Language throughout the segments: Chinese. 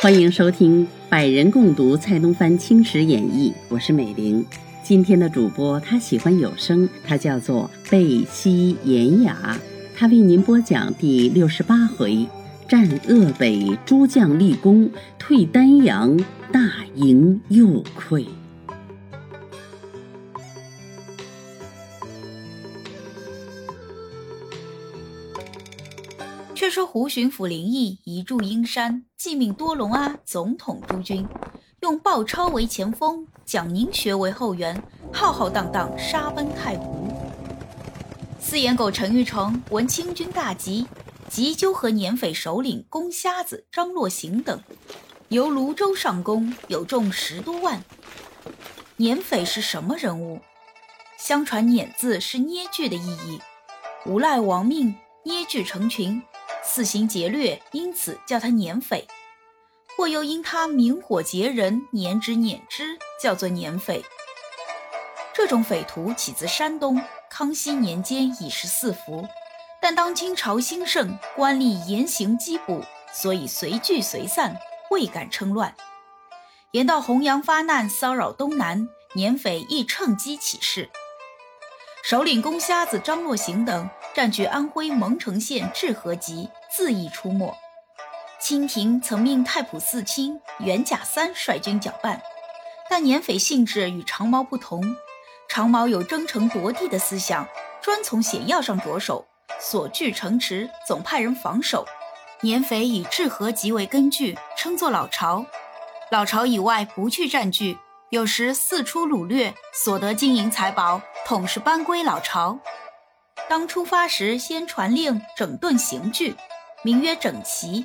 欢迎收听《百人共读蔡东藩青史演义》，我是美玲。今天的主播他喜欢有声，他叫做贝西严雅，他为您播讲第六十八回：战鄂北，诸将立功；退丹阳，大营又溃。说胡巡抚林毅移驻阴山，即命多隆阿总统诸军，用鲍超为前锋，蒋宁学为后援，浩浩荡荡杀奔太湖。四眼狗陈玉成闻清军大急，急纠合捻匪首领公瞎子张洛行等，由泸州上攻，有众十多万。捻匪是什么人物？相传“捻”字是捏锯的意义，无赖亡命，捏锯成群。肆行劫掠，因此叫他捻匪；或又因他明火劫人，捻之捻之，叫做捻匪。这种匪徒起自山东，康熙年间已是四伏，但当清朝兴盛，官吏严刑缉捕，所以随聚随散，未敢称乱。言到洪阳发难，骚扰东南，捻匪亦趁机起事。首领公瞎子张若行等占据安徽蒙城县治河集。恣意出没，清廷曾命太仆寺卿袁甲三率军搅拌，但捻匪性质与长毛不同，长毛有争城夺地的思想，专从险要上着手，所据城池总派人防守。捻匪以治河集为根据，称作老巢，老巢以外不去占据，有时四出掳掠，所得金银财宝，统是搬归老巢。当出发时，先传令整顿刑具。名曰整齐，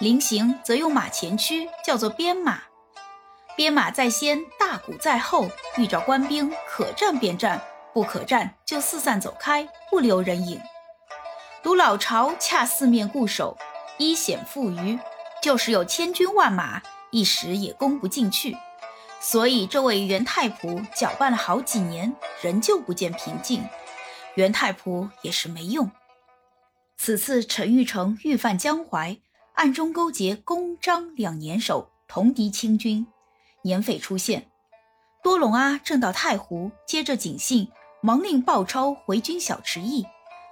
临行则用马前驱，叫做鞭马。鞭马在先，大鼓在后，遇着官兵，可战便战，不可战就四散走开，不留人影。独老巢恰四面固守，依险负隅，就是有千军万马，一时也攻不进去。所以这位袁太仆搅拌了好几年，仍旧不见平静。袁太仆也是没用。此次陈玉成欲犯江淮，暗中勾结公张两年首，同敌清军。年匪出现，多隆阿正到太湖，接着警信，忙令鲍超回军小池驿，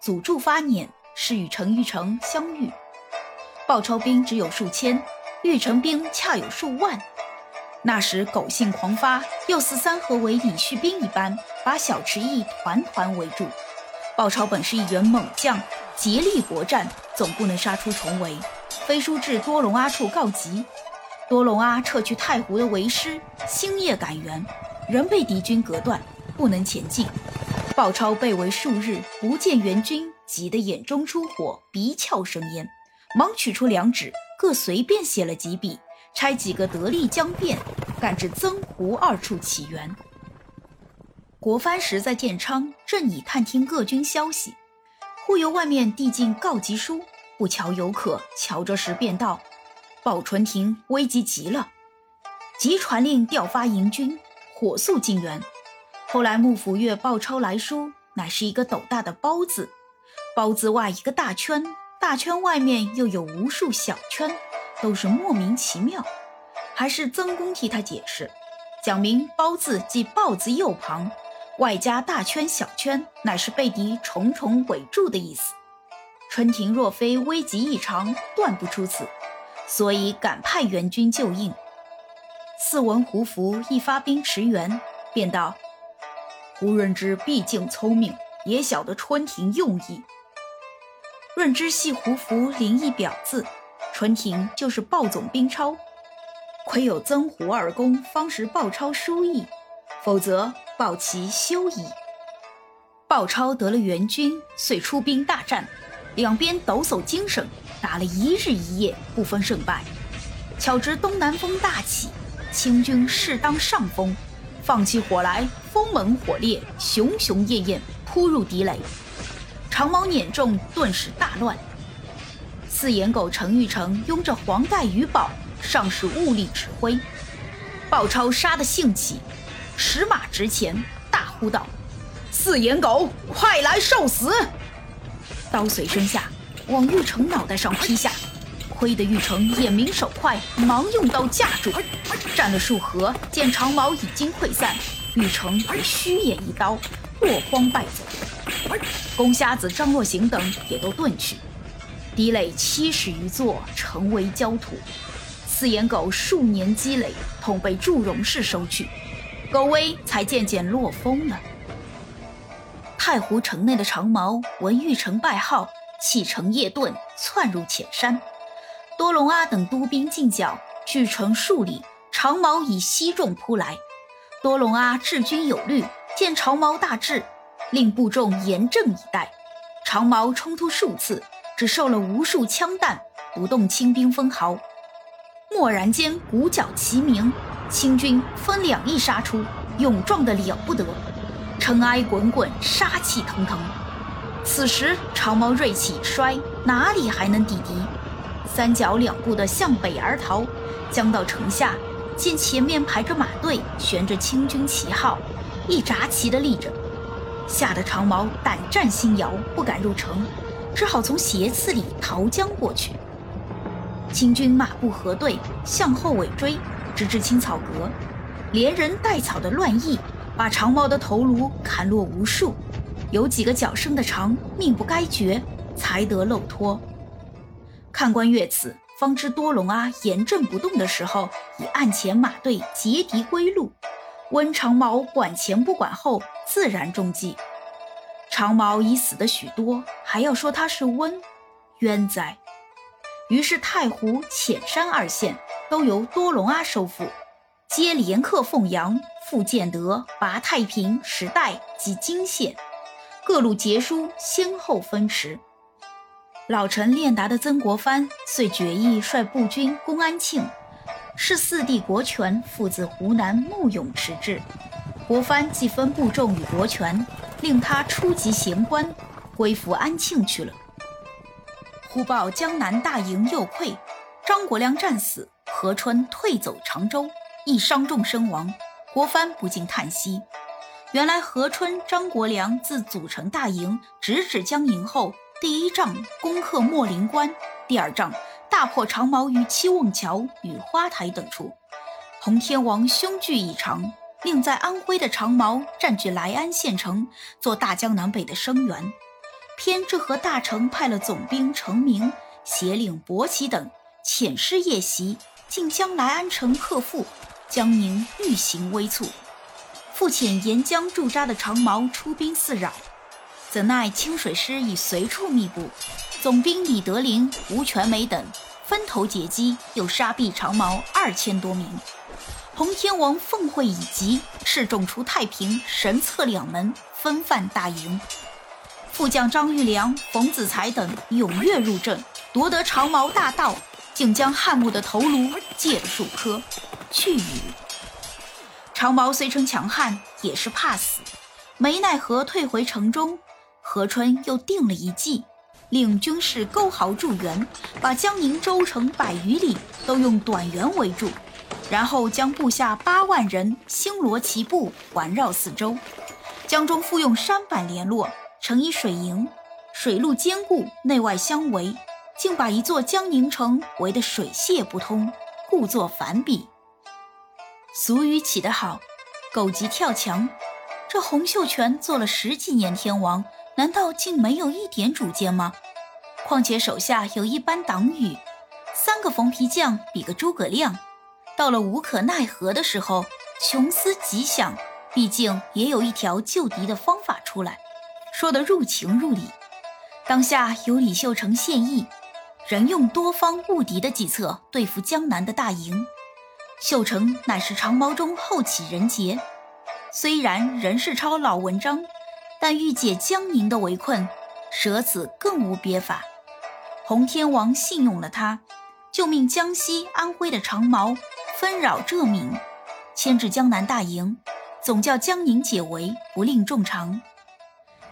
阻住发捻，是与陈玉成相遇。鲍超兵只有数千，玉成兵恰有数万。那时狗性狂发，又似三合围李旭兵一般，把小池驿团团围住。鲍超本是一员猛将。竭力搏战，总不能杀出重围。飞书至多隆阿处告急，多隆阿撤去太湖的为师，星夜赶援，仍被敌军隔断，不能前进。鲍超被围数日，不见援军，急得眼中出火，鼻窍生烟，忙取出两纸，各随便写了几笔，差几个得力将便赶至曾湖二处起援。国藩时在建昌，正以探听各军消息。忽由外面递进告急书，不瞧有可，瞧着时便到。鲍纯廷危急极了，即传令调发营军，火速进援。后来幕府阅鲍超来书，乃是一个斗大的包字，包字外一个大圈，大圈外面又有无数小圈，都是莫名其妙。还是曾公替他解释，讲明包字即豹字右旁。外加大圈小圈，乃是被敌重重围住的意思。春庭若非危急异常，断不出此，所以赶派援军救应。四闻胡服一发兵驰援，便道：“胡润之毕竟聪明，也晓得春庭用意。润之系胡服灵异表字，春庭就是暴总兵超。亏有曾胡二公，方识鲍超书意，否则。”鲍其休矣。鲍超得了援军，遂出兵大战，两边抖擞精神，打了一日一夜，不分胜败。巧值东南风大起，清军势当上风，放起火来，风猛火烈，熊熊焰焰扑入敌垒，长矛碾中，顿时大乱。四眼狗程玉成拥着黄盖余宝，上使物力指挥，鲍超杀得兴起。驰马直前，大呼道：“四眼狗，快来受死！刀随身下，往玉成脑袋上劈下。亏得玉成眼明手快，忙用刀架住。战了数合，见长矛已经溃散，玉成也虚掩一刀，落荒败走。公瞎子张若行等也都遁去。敌垒七十余座，成为焦土。四眼狗数年积累，统被祝融氏收去，狗威才渐渐落风了。太湖城内的长毛闻玉成败号，弃城夜遁，窜入浅山。多隆阿等督兵进剿，距城数里，长矛以西众扑来。多隆阿治军有虑，见长矛大至，令部众严阵以待。长矛冲突数次，只受了无数枪弹，不动清兵分毫。蓦然间，鼓角齐鸣，清军分两翼杀出，勇壮的了不得，尘埃滚滚，杀气腾腾。此时长矛锐气衰，哪里还能抵敌？三脚两步地向北而逃，将到城下，见前面排着马队，悬着清军旗号，一扎旗的立着，吓得长毛胆战心摇，不敢入城，只好从斜刺里逃将过去。清军马步合队，向后尾追，直至青草阁，连人带草的乱役，把长毛的头颅砍落无数，有几个脚生的长，命不该绝，才得漏脱。看官阅此，方知多隆阿严阵不动的时候，已案前马队截敌归路。温长毛管前不管后，自然中计。长毛已死的许多，还要说他是温，冤哉！于是太湖、浅山二县都由多隆阿收复，皆连克凤阳、富建德、拔太平、时代及金县，各路节书先后分持。老臣练达的曾国藩遂决意率步军攻安庆，是四弟国权父自湖南慕勇迟至，国藩即分部众与国权，令他出级贤官，归服安庆去了。忽报江南大营又溃，张国良战死，何春退走常州，亦伤重身亡。国藩不禁叹息：原来何春、张国良自组成大营，直指江宁后。第一仗攻克莫林关，第二仗大破长毛于七瓮桥与花台等处。洪天王凶惧异常，令在安徽的长毛占据莱安县城，做大江南北的声援。偏这和大成派了总兵程明协领伯奇等遣师夜袭，竟将莱安城克复，江宁愈行危促。复遣沿江驻扎的长毛出兵四扰。怎奈清水师已随处密布，总兵李德林、吴全美等分头截击，又杀毙长毛二千多名。洪天王奉会已急，示众出太平、神策两门，分犯大营。副将张玉良、冯子才等踊跃入阵，夺得长毛大道，竟将汉墓的头颅借了数颗，去矣。长毛虽称强悍，也是怕死，没奈何退回城中。何春又定了一计，令军士勾壕筑援，把江宁州城百余里都用短垣围住，然后将部下八万人星罗棋布环绕四周。江中复用山板联络，成一水营，水陆坚固，内外相围，竟把一座江宁城围得水泄不通，故作反比。俗语起得好，狗急跳墙。这洪秀全做了十几年天王。难道竟没有一点主见吗？况且手下有一班党羽，三个缝皮匠比个诸葛亮，到了无可奈何的时候，穷思极想，毕竟也有一条救敌的方法出来，说得入情入理。当下由李秀成献议，仍用多方误敌的计策对付江南的大营。秀成乃是长毛中后起人杰，虽然仍是抄老文章。但欲解江宁的围困，舍此更无别法。洪天王信用了他，就命江西、安徽的长毛纷扰浙闽，牵制江南大营，总叫江宁解围，不令重长。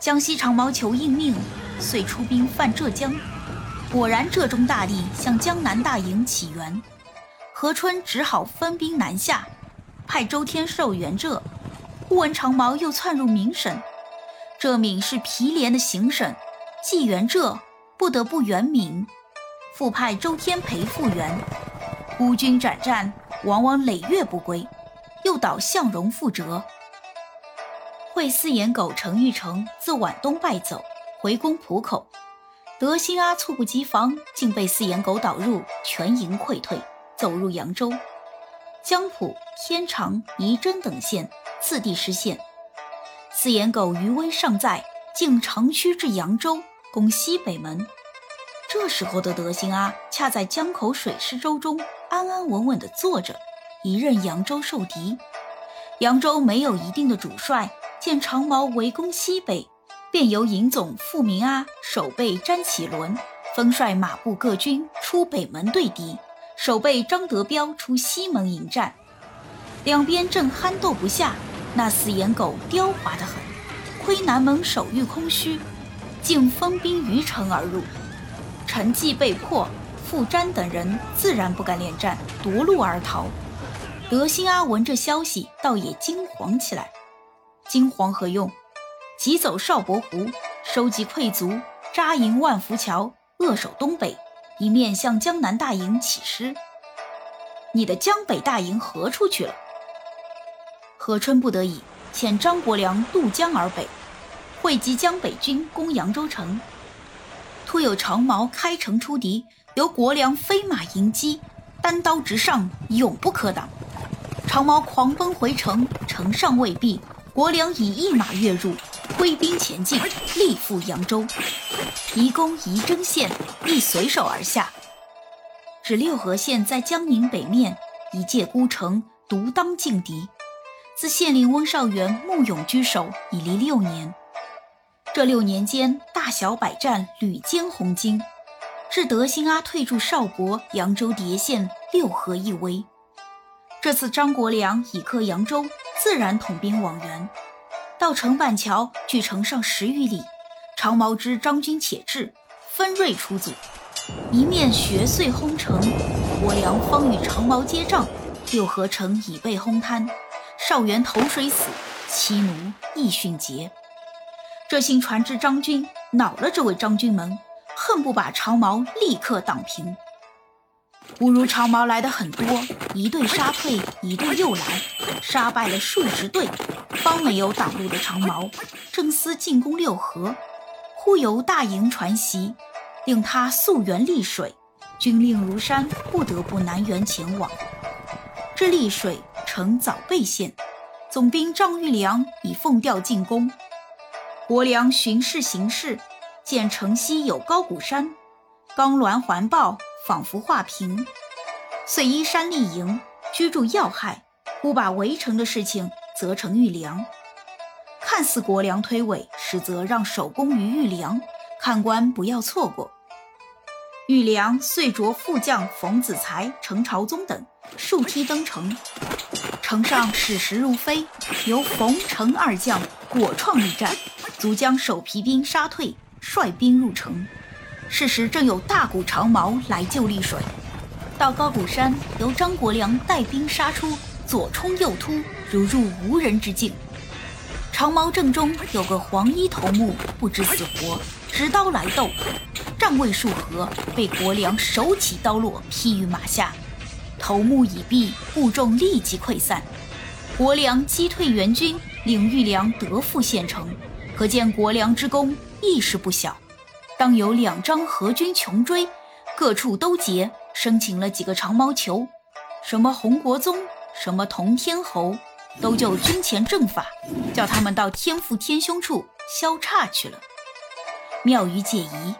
江西长毛求应命，遂出兵犯浙江。果然浙中大吏向江南大营起援，何春只好分兵南下，派周天寿援浙。忽闻长毛又窜入闽省。浙闽是皮连的行省，既援浙，不得不援闽，复派周天培复援。孤军转战，往往累月不归，又导向荣覆辙。会四眼狗程昱成自皖东败走，回攻浦口，德兴阿猝不及防，竟被四眼狗导入，全营溃退，走入扬州。江浦、天长、仪征等县次第失陷。四眼狗余威尚在，竟长驱至扬州，攻西北门。这时候的德兴阿恰在江口水师舟中安安稳稳地坐着，一任扬州受敌。扬州没有一定的主帅，见长毛围攻西北，便由营总傅明阿守备詹启伦，分率马步各军出北门对敌，守备张德彪出西门迎战。两边正酣斗不下。那四眼狗刁滑得很，窥南门守御空虚，竟分兵于城而入。陈济被迫，傅瞻等人自然不敢恋战，夺路而逃。德兴阿闻这消息，倒也惊惶起来。惊惶何用？急走邵伯湖，收集溃卒，扎营万福桥，扼守东北，一面向江南大营起师。你的江北大营何处去了？何春不得已，遣张国良渡江而北，汇集江北军攻扬州城。突有长毛开城出敌，由国良飞马迎击，单刀直上，永不可挡。长毛狂奔回城，城上未闭，国良已一马跃入，挥兵前进，力赴扬州。移攻仪征县，亦随手而下。指六合县在江宁北面，一介孤城，独当劲敌。自县令温绍元慕勇居首，已离六年。这六年间，大小百战屡歼红巾，至德兴阿退驻邵伯、扬州叠县，六合一危。这次张国良已克扬州，自然统兵往援。到城板桥，距城上十余里，长毛知张军且至，分锐出阻，一面学碎轰城。国良方与长毛接仗，六合城已被轰瘫。少元投水死，妻奴亦殉节。这信传至张军，恼了这位张军门，恨不把长毛立刻挡平。不如长毛来的很多，一队杀退，一队又来，杀败了数十队，方没有挡路的长矛。正思进攻六合，忽由大营传檄，令他溯源丽水。军令如山，不得不南援前往。这丽水。城早被陷，总兵张玉良已奉调进攻。国良巡视形势，见城西有高谷山，钢峦环抱，仿佛画屏，遂依山立营，居住要害。忽把围城的事情责成玉良，看似国良推诿，实则让守功于玉良，看官不要错过。玉良遂着副将冯子材、程朝宗等数梯登城。城上矢石如飞，由冯程二将果创力战，足将守皮兵杀退，率兵入城。是时正有大股长矛来救丽水，到高谷山，由张国良带兵杀出，左冲右突，如入无人之境。长毛阵中有个黄衣头目，不知死活，执刀来斗，战未数合，被国良手起刀落，劈于马下。头目已毙，部众立即溃散。国良击退援军，领玉良得复县城，可见国良之功亦是不小。当有两张合军穷追，各处都劫，生擒了几个长毛球，什么洪国宗，什么同天侯，都就军前正法，叫他们到天父天兄处消岔去了。妙语解疑，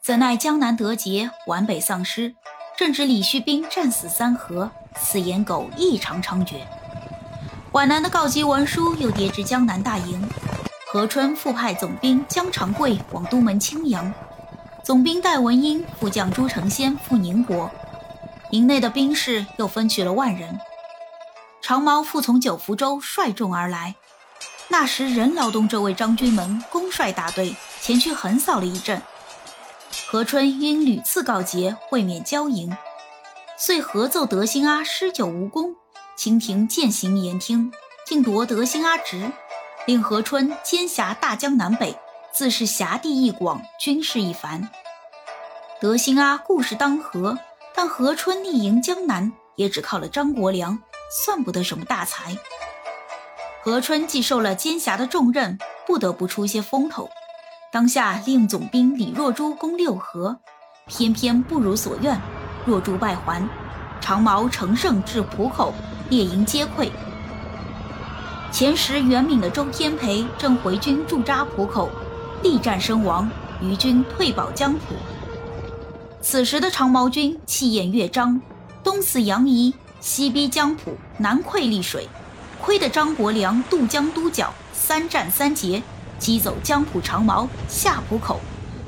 怎奈江南得捷，皖北丧失。正值李旭兵战死三河，四眼狗异常猖獗。皖南的告急文书又跌至江南大营，何春复派总兵江长贵往都门青阳，总兵戴文英、副将朱成先赴宁国。营内的兵士又分去了万人。长毛复从九福州率众而来，那时任劳动这位张军门公率大队前去横扫了一阵。何春因屡次告捷，未免骄淫，遂合奏德兴阿施酒无功。清廷渐行言听，竟夺德兴阿职，令何春兼辖大江南北，自是辖地一广，军事一繁。德兴阿故事当和，但何春逆营江南，也只靠了张国良，算不得什么大才。何春既受了监辖的重任，不得不出些风头。当下令总兵李若珠攻六合，偏偏不如所愿，若珠败还。长毛乘胜至浦口，列营皆溃。前时元敏的周天培正回军驻扎浦口，力战身亡，余军退保江浦。此时的长毛军气焰越张，东死杨仪，西逼江浦，南溃丽水，亏得张国良渡江督剿，三战三捷，击走江浦长毛，下浦口，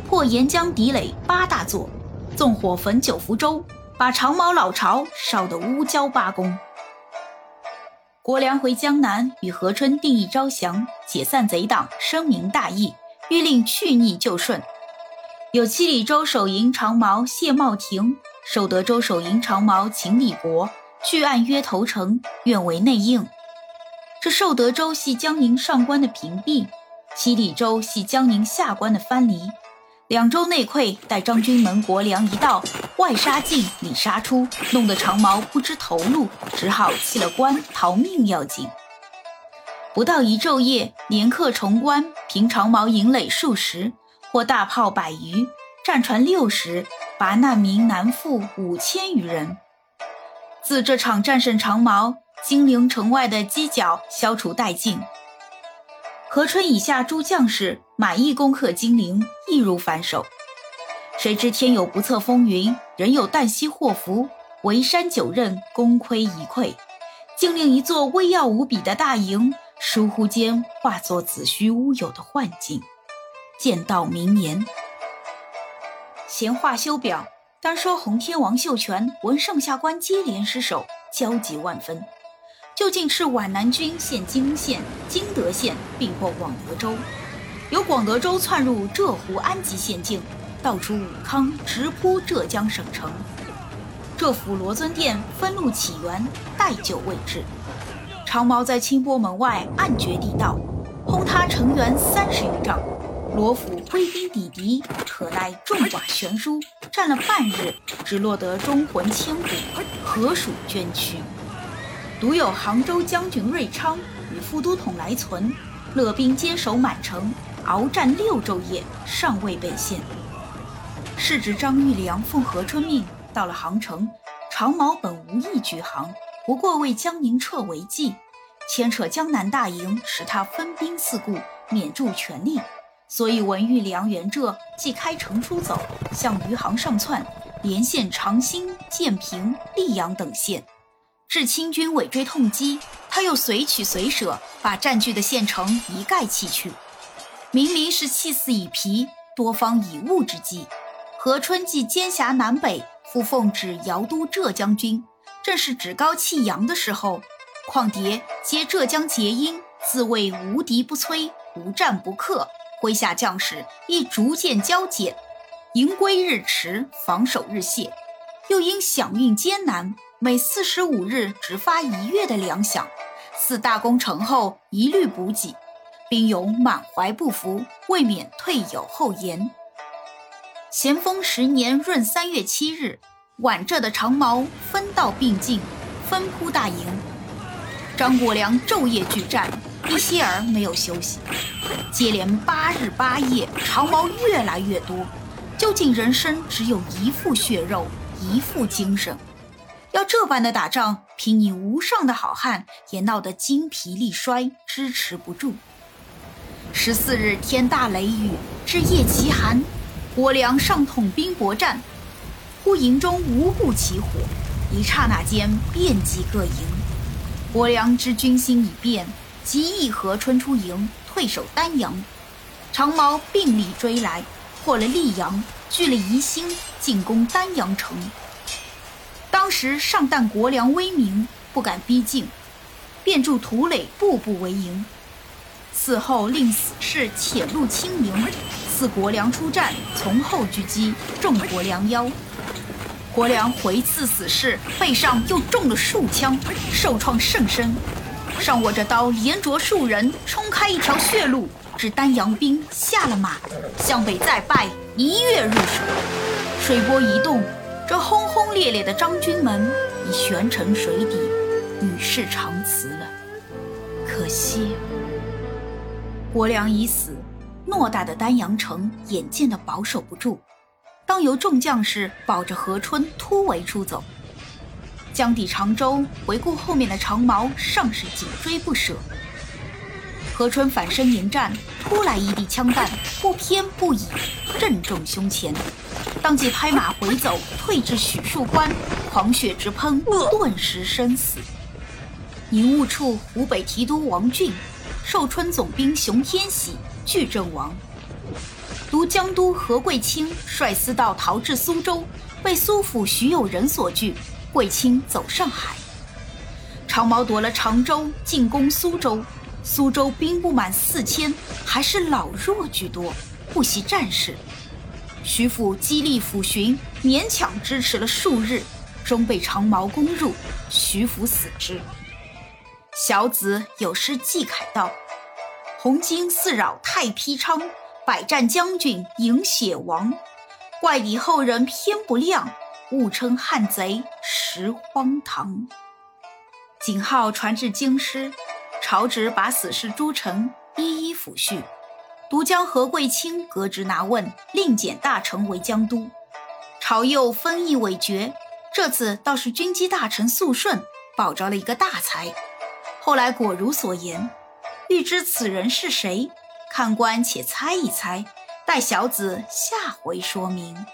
破沿江敌垒八大座，纵火焚九福州，把长毛老巢烧得乌焦八公。国良回江南，与何春定义招降，解散贼党，声明大义，欲令去逆就顺。有七里州守营长毛谢茂庭、守德州守营长毛秦礼国，据案约投诚，愿为内应。这寿德州系江宁上官的屏蔽，七里州系江宁下关的藩篱。两州内溃，待张军门国粮一到，外杀进，里杀出，弄得长毛不知头路，只好弃了官，逃命要紧。不到一昼夜，连克重关，平长毛营垒数十。获大炮百余，战船六十，拔难民南赴五千余人。自这场战胜长毛，金陵城外的犄角消除殆尽。何春以下诸将士满意攻克金陵，易如反手。谁知天有不测风云，人有旦夕祸福，围山九仞，功亏一篑，竟令一座威耀无比的大营，疏忽间化作子虚乌有的幻境。见到明年。闲话休表，单说洪天王秀全闻上下官接连失守，焦急万分。究竟是皖南军陷金庸县、金德县，并获广德州；由广德州窜入浙湖安吉县境，道出武康，直扑浙江省城。浙府罗尊殿分路起源，待就未至。长毛在清波门外暗掘地道，轰塌城垣三十余丈。罗府挥兵抵敌，可奈众寡悬殊，战了半日，只落得忠魂千古，何属捐躯？独有杭州将军瑞昌与副都统来存，勒兵坚守满城，鏖战六昼夜，尚未被陷。是指张玉良奉何春命到了杭城，长毛本无意举杭，不过为江宁撤围计，牵扯江南大营，使他分兵四顾，免助权力。所以文玉良元浙，即开城出走，向余杭上窜，连线长兴、建平、溧阳等县，至清军尾追痛击，他又随取随舍，把占据的县城一概弃去。明明是气死以疲，多方以物之计。何春既兼辖南北，复奉旨遥督浙江军，正是趾高气扬的时候。况迭接浙江结英，自谓无敌不摧，无战不克。麾下将士亦逐渐交减，营归日迟，防守日懈，又因响运艰难，每四十五日只发一月的粮饷。四大功成后，一律补给，兵勇满怀不服，未免退有后延。咸丰十年闰三月七日，皖浙的长毛分道并进，分铺大营。张国良昼夜拒战，一歇儿没有休息。接连八日八夜，长矛越来越多。究竟人生只有一副血肉，一副精神。要这般的打仗，凭你无上的好汉，也闹得精疲力衰，支持不住。十四日天大雷雨，至夜极寒，国梁上统兵搏战，忽营中无故起火，一刹那间遍及各营。国梁知军心已变，即议和春出营。退守丹阳，长毛并力追来，破了溧阳，聚了疑心，进攻丹阳城。当时上旦国梁威名，不敢逼近，便助土垒，步步为营。嗣后令死士且入青营，赐国梁出战，从后狙击，中国良腰。国良回刺死士，背上又中了数枪，受创甚深。上握着刀，连着数人，冲开一条血路，至丹阳兵下了马，向北再拜，一跃入水。水波一动，这轰轰烈烈的张军门已悬沉水底，与世长辞了。可惜，国良已死，偌大的丹阳城眼见的保守不住，当由众将士保着何春突围出走。江抵长州，回顾后面的长矛尚是紧追不舍。何春反身迎战，突来一地枪弹，不偏不倚，正中胸前，当即拍马回走，退至许树关，狂血直喷，顿时身死。营务处湖北提督王俊、寿春总兵熊天喜俱阵亡。独江都何贵清率司道逃至苏州，被苏府徐有仁所拒。卫青走上海，长毛夺了常州，进攻苏州。苏州兵不满四千，还是老弱居多，不习战事。徐府激励抚巡，勉强支持了数日，终被长毛攻入，徐府死之。小子有诗寄凯道：“红巾似扰太披昌，百战将军迎血亡。怪里后人偏不谅。”误称汉贼实荒唐。景号传至京师，朝旨把死事诸臣一一抚恤，独将何贵卿革职拿问，另检大臣为江都。朝右分议未决，这次倒是军机大臣肃顺保着了一个大才。后来果如所言，欲知此人是谁，看官且猜一猜，待小子下回说明。